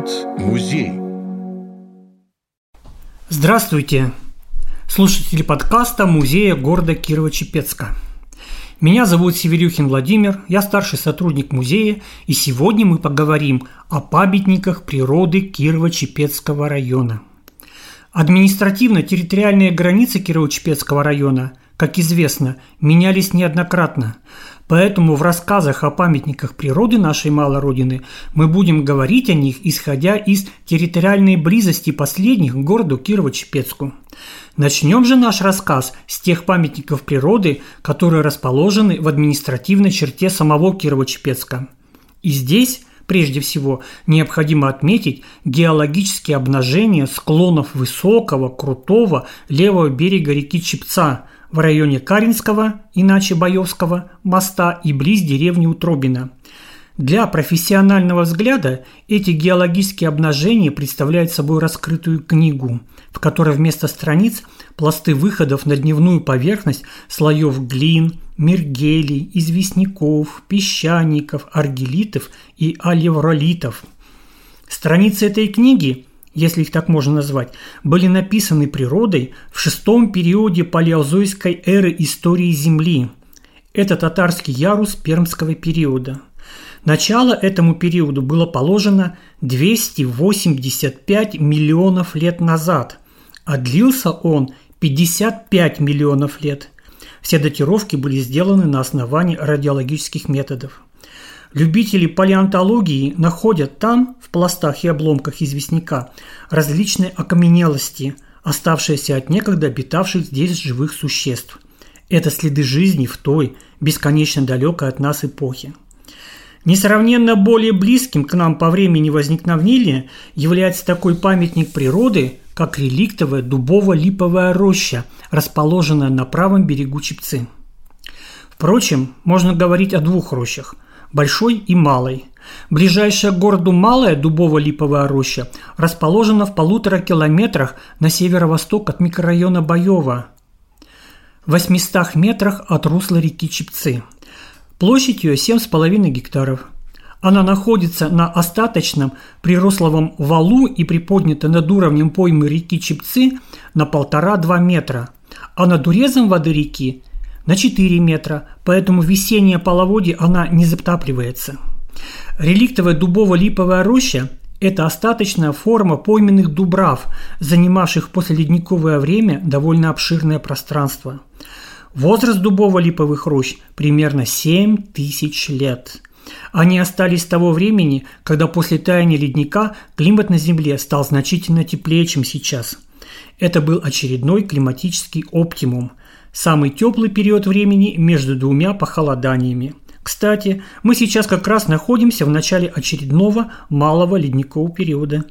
Говорит музей. Здравствуйте, слушатели подкаста Музея города Кирово-Чепецка. Меня зовут Северюхин Владимир, я старший сотрудник музея, и сегодня мы поговорим о памятниках природы Кирово-Чепецкого района. Административно-территориальные границы Кирово-Чепецкого района, как известно, менялись неоднократно, Поэтому в рассказах о памятниках природы нашей малой Родины мы будем говорить о них, исходя из территориальной близости последних к городу Кирово-Чепецку. Начнем же наш рассказ с тех памятников природы, которые расположены в административной черте самого Кирово-Чепецка. И здесь Прежде всего, необходимо отметить геологические обнажения склонов высокого, крутого левого берега реки Чепца – в районе Каринского, иначе Боевского, моста и близ деревни Утробина. Для профессионального взгляда эти геологические обнажения представляют собой раскрытую книгу, в которой вместо страниц пласты выходов на дневную поверхность слоев глин, мергелей, известняков, песчаников, аргелитов и алевролитов. Страницы этой книги если их так можно назвать, были написаны природой в шестом периоде палеозойской эры истории Земли. Это татарский ярус пермского периода. Начало этому периоду было положено 285 миллионов лет назад, а длился он 55 миллионов лет. Все датировки были сделаны на основании радиологических методов. Любители палеонтологии находят там, в пластах и обломках известняка, различные окаменелости, оставшиеся от некогда обитавших здесь живых существ. Это следы жизни в той, бесконечно далекой от нас эпохе. Несравненно более близким к нам по времени возникновения является такой памятник природы, как реликтовая дубово-липовая роща, расположенная на правом берегу Чепцы. Впрочем, можно говорить о двух рощах – Большой и Малой. Ближайшая к городу Малая дубово-липовая роща расположена в полутора километрах на северо-восток от микрорайона Боева, в 800 метрах от русла реки Чепцы. Площадь ее 7,5 гектаров. Она находится на остаточном прирословом валу и приподнята над уровнем поймы реки Чепцы на полтора-два метра, а над урезом воды реки на 4 метра, поэтому весеннее половодье она не затапливается. Реликтовая дубово-липовая роща – это остаточная форма пойменных дубрав, занимавших после ледниковое время довольно обширное пространство. Возраст дубово-липовых рощ примерно 7 тысяч лет. Они остались с того времени, когда после таяния ледника климат на Земле стал значительно теплее, чем сейчас. Это был очередной климатический оптимум, Самый теплый период времени между двумя похолоданиями. Кстати, мы сейчас как раз находимся в начале очередного малого ледникового периода.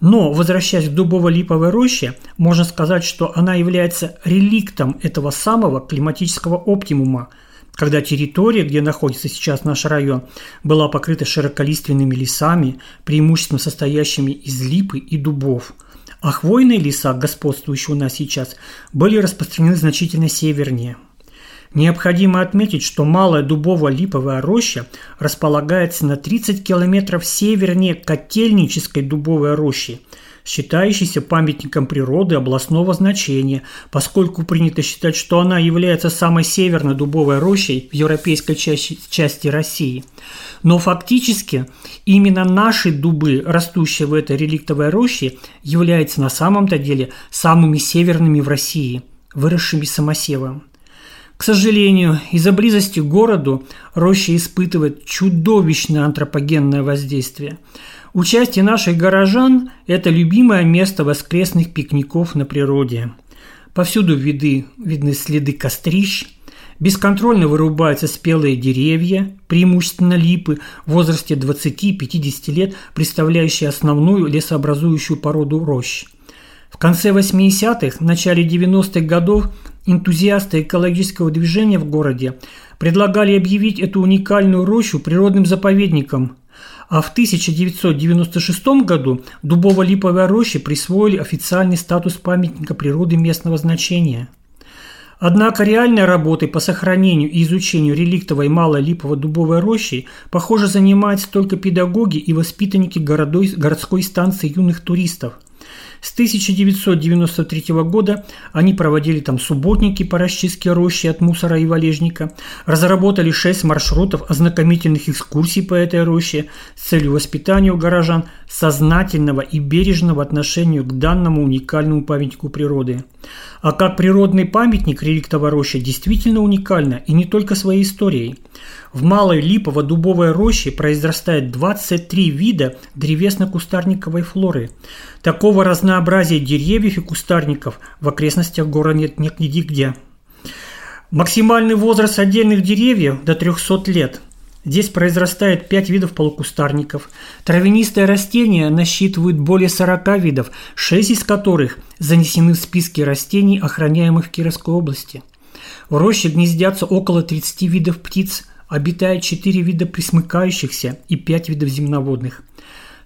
Но, возвращаясь к дубово-липовой роще, можно сказать, что она является реликтом этого самого климатического оптимума, когда территория, где находится сейчас наш район, была покрыта широколиственными лесами, преимущественно состоящими из липы и дубов – а хвойные леса, господствующие у нас сейчас, были распространены значительно севернее. Необходимо отметить, что малая дубово-липовая роща располагается на 30 километров севернее Котельнической дубовой рощи – считающейся памятником природы областного значения, поскольку принято считать, что она является самой северной дубовой рощей в европейской части, России. Но фактически именно наши дубы, растущие в этой реликтовой роще, являются на самом-то деле самыми северными в России, выросшими самосевом. К сожалению, из-за близости к городу роща испытывает чудовищное антропогенное воздействие – Участие наших горожан – это любимое место воскресных пикников на природе. Повсюду виды, видны следы кострищ, бесконтрольно вырубаются спелые деревья, преимущественно липы, в возрасте 20-50 лет, представляющие основную лесообразующую породу рощ. В конце 80-х, начале 90-х годов энтузиасты экологического движения в городе предлагали объявить эту уникальную рощу природным заповедником, а в 1996 году Дубово-Липовой роще присвоили официальный статус памятника природы местного значения. Однако реальной работой по сохранению и изучению реликтовой малой липово-дубовой рощи, похоже, занимаются только педагоги и воспитанники городой, городской станции юных туристов – с 1993 года они проводили там субботники по расчистке рощи от мусора и валежника, разработали шесть маршрутов ознакомительных экскурсий по этой роще с целью воспитания у горожан сознательного и бережного отношения к данному уникальному памятнику природы. А как природный памятник реликтовая роща действительно уникальна и не только своей историей. В Малой Липово-Дубовой роще произрастает 23 вида древесно-кустарниковой флоры. Такого разнообразия деревьев и кустарников в окрестностях города нет нигде. Максимальный возраст отдельных деревьев до 300 лет. Здесь произрастает 5 видов полукустарников. Травянистые растения насчитывают более 40 видов, 6 из которых занесены в списки растений, охраняемых в Кировской области. В роще гнездятся около 30 видов птиц, обитает 4 вида присмыкающихся и 5 видов земноводных.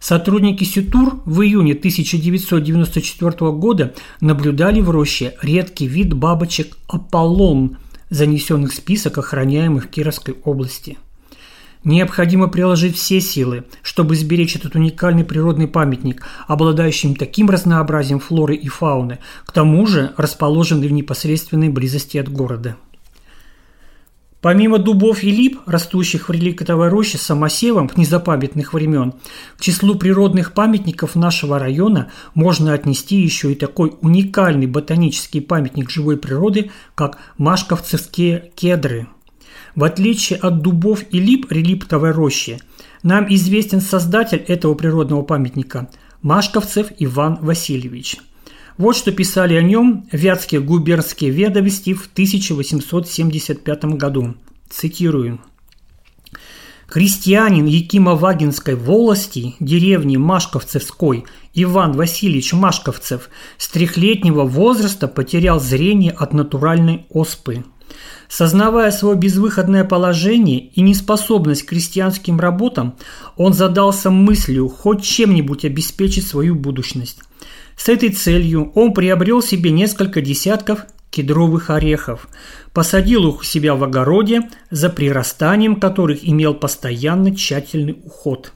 Сотрудники СЮТУР в июне 1994 года наблюдали в роще редкий вид бабочек Аполлон, занесенных в список охраняемых Кировской области. Необходимо приложить все силы, чтобы сберечь этот уникальный природный памятник, обладающий таким разнообразием флоры и фауны, к тому же расположенный в непосредственной близости от города. Помимо дубов и лип, растущих в реликтовой роще самосевом в незапамятных времен, к числу природных памятников нашего района можно отнести еще и такой уникальный ботанический памятник живой природы, как Машковцевские кедры. В отличие от дубов и лип реликтовой рощи, нам известен создатель этого природного памятника – Машковцев Иван Васильевич – вот что писали о нем вятские губернские ведомости в 1875 году. Цитирую. Крестьянин Якимо-Вагинской волости, деревни Машковцевской, Иван Васильевич Машковцев с трехлетнего возраста потерял зрение от натуральной оспы. Сознавая свое безвыходное положение и неспособность к крестьянским работам, он задался мыслью хоть чем-нибудь обеспечить свою будущность. С этой целью он приобрел себе несколько десятков кедровых орехов, посадил их у себя в огороде, за прирастанием которых имел постоянно тщательный уход.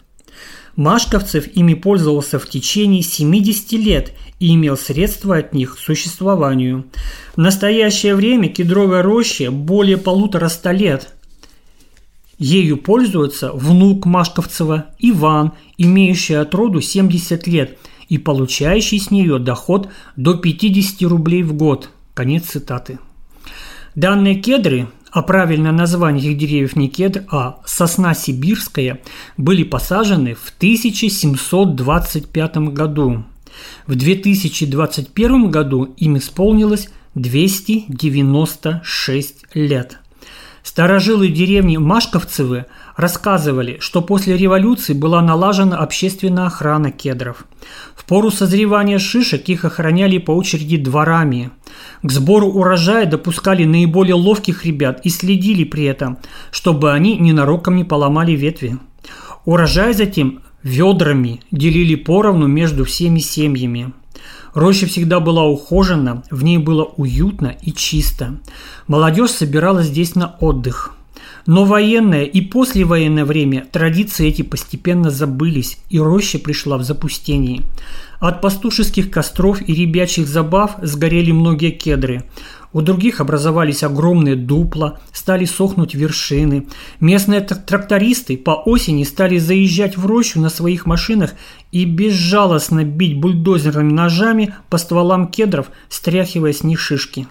Машковцев ими пользовался в течение 70 лет и имел средства от них к существованию. В настоящее время кедровая роща более полутора ста лет. Ею пользуется внук Машковцева Иван, имеющий от роду 70 лет – и получающий с нее доход до 50 рублей в год. Конец цитаты. Данные кедры, а правильное название их деревьев не кедр, а сосна сибирская, были посажены в 1725 году. В 2021 году им исполнилось 296 лет. Старожилы деревни Машковцевы рассказывали, что после революции была налажена общественная охрана кедров. В пору созревания шишек их охраняли по очереди дворами. К сбору урожая допускали наиболее ловких ребят и следили при этом, чтобы они ненароком не поломали ветви. Урожай затем ведрами делили поровну между всеми семьями. Роща всегда была ухожена, в ней было уютно и чисто. Молодежь собиралась здесь на отдых. Но военное и послевоенное время традиции эти постепенно забылись, и роща пришла в запустение. От пастушеских костров и ребячьих забав сгорели многие кедры. У других образовались огромные дупла, стали сохнуть вершины. Местные трактористы по осени стали заезжать в рощу на своих машинах и безжалостно бить бульдозерными ножами по стволам кедров, стряхивая с них шишки.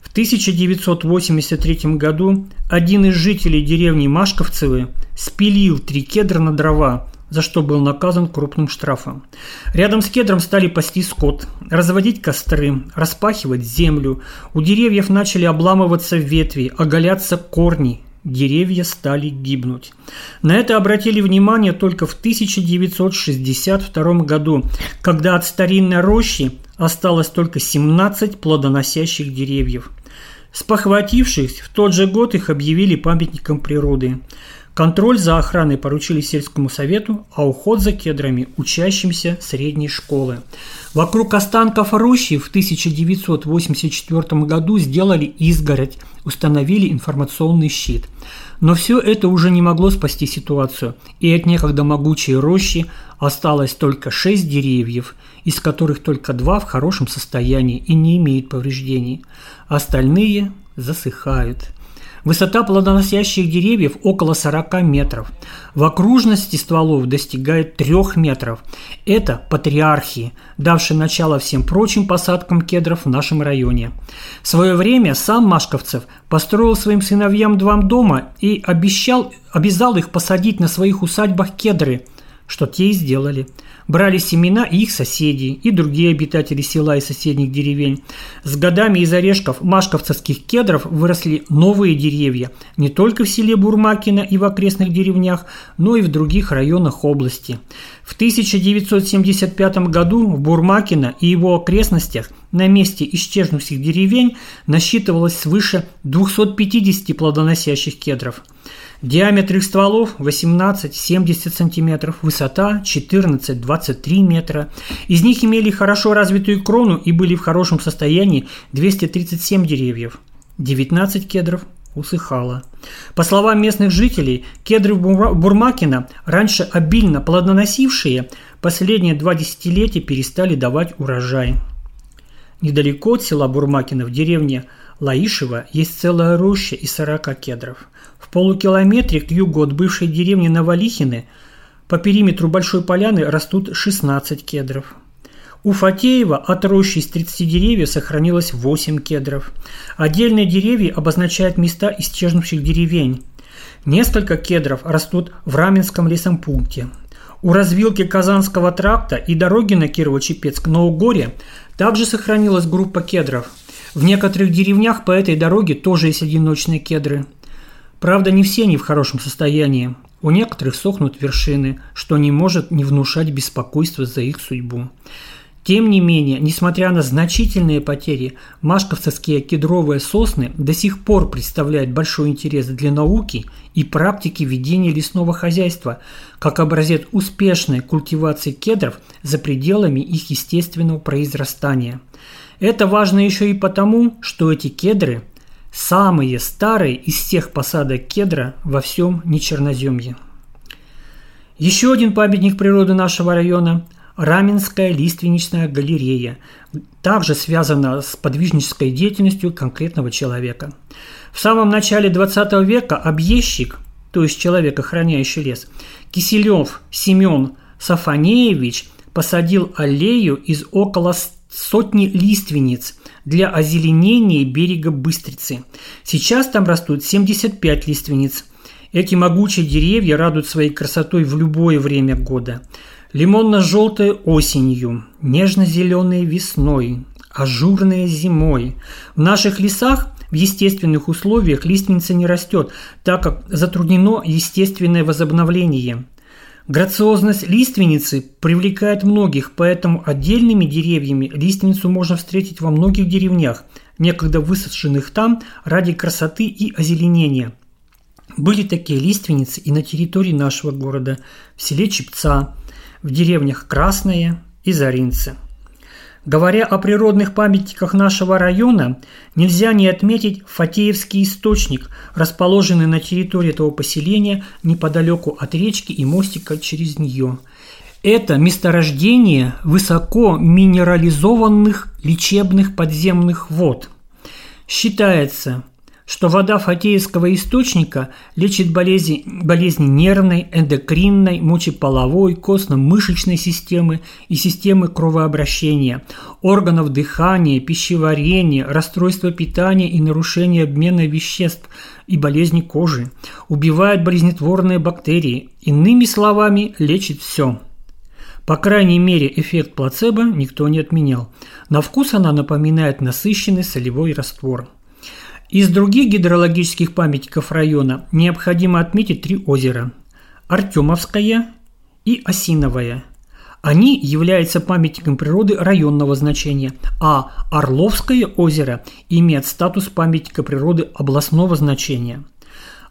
В 1983 году один из жителей деревни Машковцевы спилил три кедра на дрова, за что был наказан крупным штрафом. Рядом с кедром стали пасти скот, разводить костры, распахивать землю. У деревьев начали обламываться ветви, оголяться корни. Деревья стали гибнуть. На это обратили внимание только в 1962 году, когда от старинной рощи осталось только 17 плодоносящих деревьев. Спохватившись, в тот же год их объявили памятником природы. Контроль за охраной поручили сельскому совету, а уход за кедрами – учащимся средней школы. Вокруг останков рощи в 1984 году сделали изгородь, установили информационный щит. Но все это уже не могло спасти ситуацию, и от некогда могучей рощи осталось только шесть деревьев, из которых только два в хорошем состоянии и не имеют повреждений. Остальные засыхают – Высота плодоносящих деревьев около 40 метров. В окружности стволов достигает 3 метров. Это патриархии, давшие начало всем прочим посадкам кедров в нашем районе. В свое время сам Машковцев построил своим сыновьям два дома и обещал, обязал их посадить на своих усадьбах кедры, что те и сделали – брали семена и их соседи, и другие обитатели села и соседних деревень. С годами из орешков машковцевских кедров выросли новые деревья не только в селе Бурмакино и в окрестных деревнях, но и в других районах области. В 1975 году в Бурмакино и его окрестностях на месте исчезнувших деревень насчитывалось свыше 250 плодоносящих кедров – Диаметр их стволов 18-70 см, высота 14-23 метра. Из них имели хорошо развитую крону и были в хорошем состоянии 237 деревьев. 19 кедров усыхало. По словам местных жителей, кедры Бурмакина, раньше обильно плодоносившие, последние два десятилетия перестали давать урожай. Недалеко от села Бурмакина в деревне Лаишево есть целая роща из 40 кедров. В полукилометре к югу от бывшей деревни Новолихины по периметру Большой Поляны растут 16 кедров. У Фатеева от рощи из 30 деревьев сохранилось 8 кедров. Отдельные деревья обозначают места исчезнувших деревень. Несколько кедров растут в Раменском лесом пункте. У развилки Казанского тракта и дороги на Кирово-Чепецк на Угоре также сохранилась группа кедров. В некоторых деревнях по этой дороге тоже есть одиночные кедры – Правда, не все они в хорошем состоянии. У некоторых сохнут вершины, что не может не внушать беспокойства за их судьбу. Тем не менее, несмотря на значительные потери, машковцевские кедровые сосны до сих пор представляют большой интерес для науки и практики ведения лесного хозяйства, как образец успешной культивации кедров за пределами их естественного произрастания. Это важно еще и потому, что эти кедры самые старые из всех посадок кедра во всем Нечерноземье. Еще один памятник природы нашего района – Раменская лиственничная галерея, также связана с подвижнической деятельностью конкретного человека. В самом начале 20 века объездчик, то есть человек, охраняющий лес, Киселев Семен Сафанеевич посадил аллею из около сотни лиственниц для озеленения берега Быстрицы. Сейчас там растут 75 лиственниц. Эти могучие деревья радуют своей красотой в любое время года. Лимонно-желтые осенью, нежно-зеленые весной, ажурные зимой. В наших лесах в естественных условиях лиственница не растет, так как затруднено естественное возобновление – Грациозность лиственницы привлекает многих, поэтому отдельными деревьями лиственницу можно встретить во многих деревнях, некогда высаженных там ради красоты и озеленения. Были такие лиственницы и на территории нашего города, в селе Чепца, в деревнях Красное и Заринцы – Говоря о природных памятниках нашего района, нельзя не отметить Фатеевский источник, расположенный на территории этого поселения неподалеку от речки и мостика через нее. Это месторождение высоко минерализованных лечебных подземных вод. Считается, что вода фатеевского источника лечит болезни, болезни нервной, эндокринной, мочеполовой, костно-мышечной системы и системы кровообращения, органов дыхания, пищеварения, расстройства питания и нарушения обмена веществ и болезни кожи, убивает болезнетворные бактерии, иными словами, лечит все. По крайней мере, эффект плацебо никто не отменял. На вкус она напоминает насыщенный солевой раствор – из других гидрологических памятников района необходимо отметить три озера – Артемовское и Осиновое. Они являются памятником природы районного значения, а Орловское озеро имеет статус памятника природы областного значения.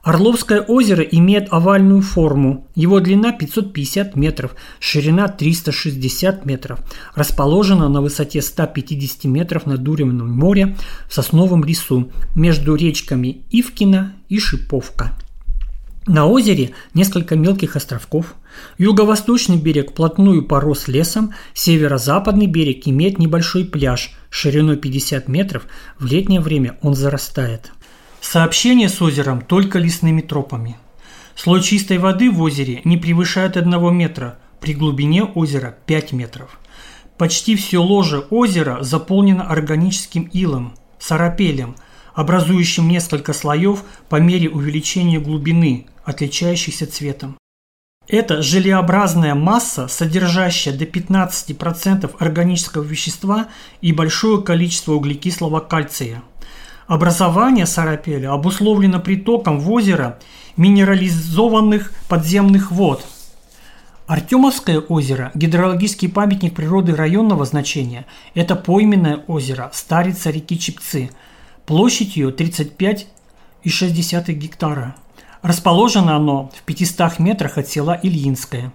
Орловское озеро имеет овальную форму. Его длина 550 метров, ширина 360 метров. Расположено на высоте 150 метров над уровнем моря в сосновом лесу между речками Ивкина и Шиповка. На озере несколько мелких островков. Юго-восточный берег вплотную порос лесом, северо-западный берег имеет небольшой пляж шириной 50 метров, в летнее время он зарастает. Сообщение с озером только лесными тропами. Слой чистой воды в озере не превышает 1 метра, при глубине озера 5 метров. Почти все ложе озера заполнено органическим илом, сарапелем, образующим несколько слоев по мере увеличения глубины, отличающихся цветом. Это желеобразная масса, содержащая до 15% органического вещества и большое количество углекислого кальция – Образование Сарапеля обусловлено притоком в озеро минерализованных подземных вод. Артемовское озеро – гидрологический памятник природы районного значения. Это пойменное озеро, старица реки Чепцы. Площадь ее 35,6 гектара. Расположено оно в 500 метрах от села Ильинское.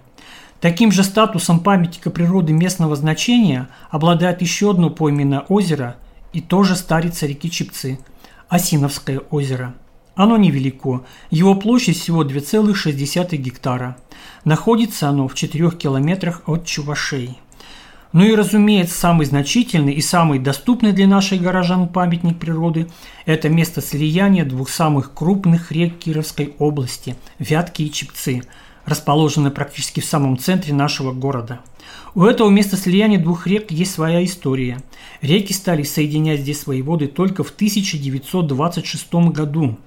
Таким же статусом памятника природы местного значения обладает еще одно пойменное озеро и тоже старица реки Чепцы – Осиновское озеро. Оно невелико, его площадь всего 2,6 гектара. Находится оно в 4 километрах от Чувашей. Ну и, разумеется, самый значительный и самый доступный для наших горожан памятник природы – это место слияния двух самых крупных рек Кировской области – Вятки и Чепцы, расположенные практически в самом центре нашего города – у этого места слияния двух рек есть своя история. Реки стали соединять здесь свои воды только в 1926 году.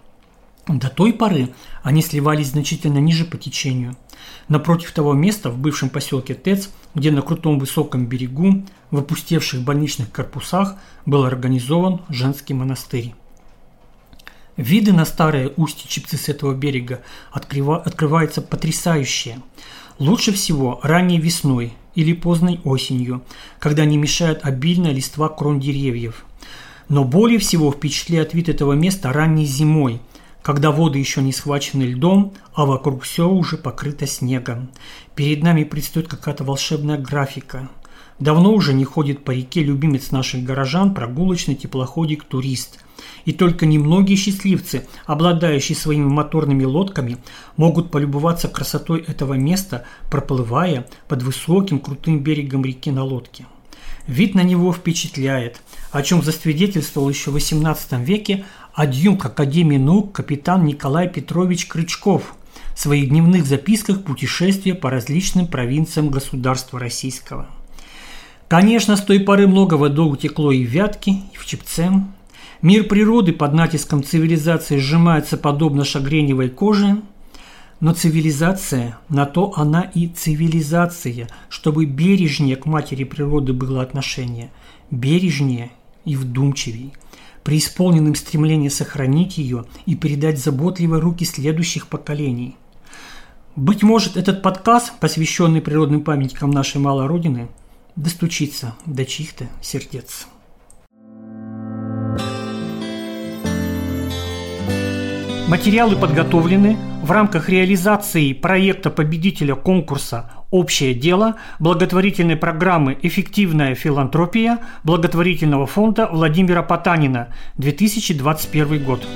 До той поры они сливались значительно ниже по течению. Напротив того места, в бывшем поселке Тец, где на крутом высоком берегу, в опустевших больничных корпусах, был организован женский монастырь. Виды на старые устье Чипцы с этого берега открыва- открываются потрясающие. Лучше всего ранней весной или поздней осенью, когда не мешает обильная листва крон деревьев. Но более всего впечатляет вид этого места ранней зимой, когда воды еще не схвачены льдом, а вокруг все уже покрыто снегом. Перед нами предстоит какая-то волшебная графика. Давно уже не ходит по реке любимец наших горожан, прогулочный теплоходик-турист – и только немногие счастливцы, обладающие своими моторными лодками, могут полюбоваться красотой этого места, проплывая под высоким крутым берегом реки на лодке. Вид на него впечатляет, о чем засвидетельствовал еще в XVIII веке адъюнкт Академии наук капитан Николай Петрович Крючков в своих дневных записках путешествия по различным провинциям государства российского. Конечно, с той поры много воды утекло и в Вятке, и в Чепце, Мир природы под натиском цивилизации сжимается подобно шагреневой коже, но цивилизация, на то она и цивилизация, чтобы бережнее к матери природы было отношение, бережнее и вдумчивее, преисполненным стремлением сохранить ее и передать заботливые руки следующих поколений. Быть может, этот подкаст, посвященный природным памятникам нашей малой Родины, достучится до чьих-то сердец. Материалы подготовлены в рамках реализации проекта победителя конкурса «Общее дело» благотворительной программы «Эффективная филантропия» благотворительного фонда Владимира Потанина 2021 год.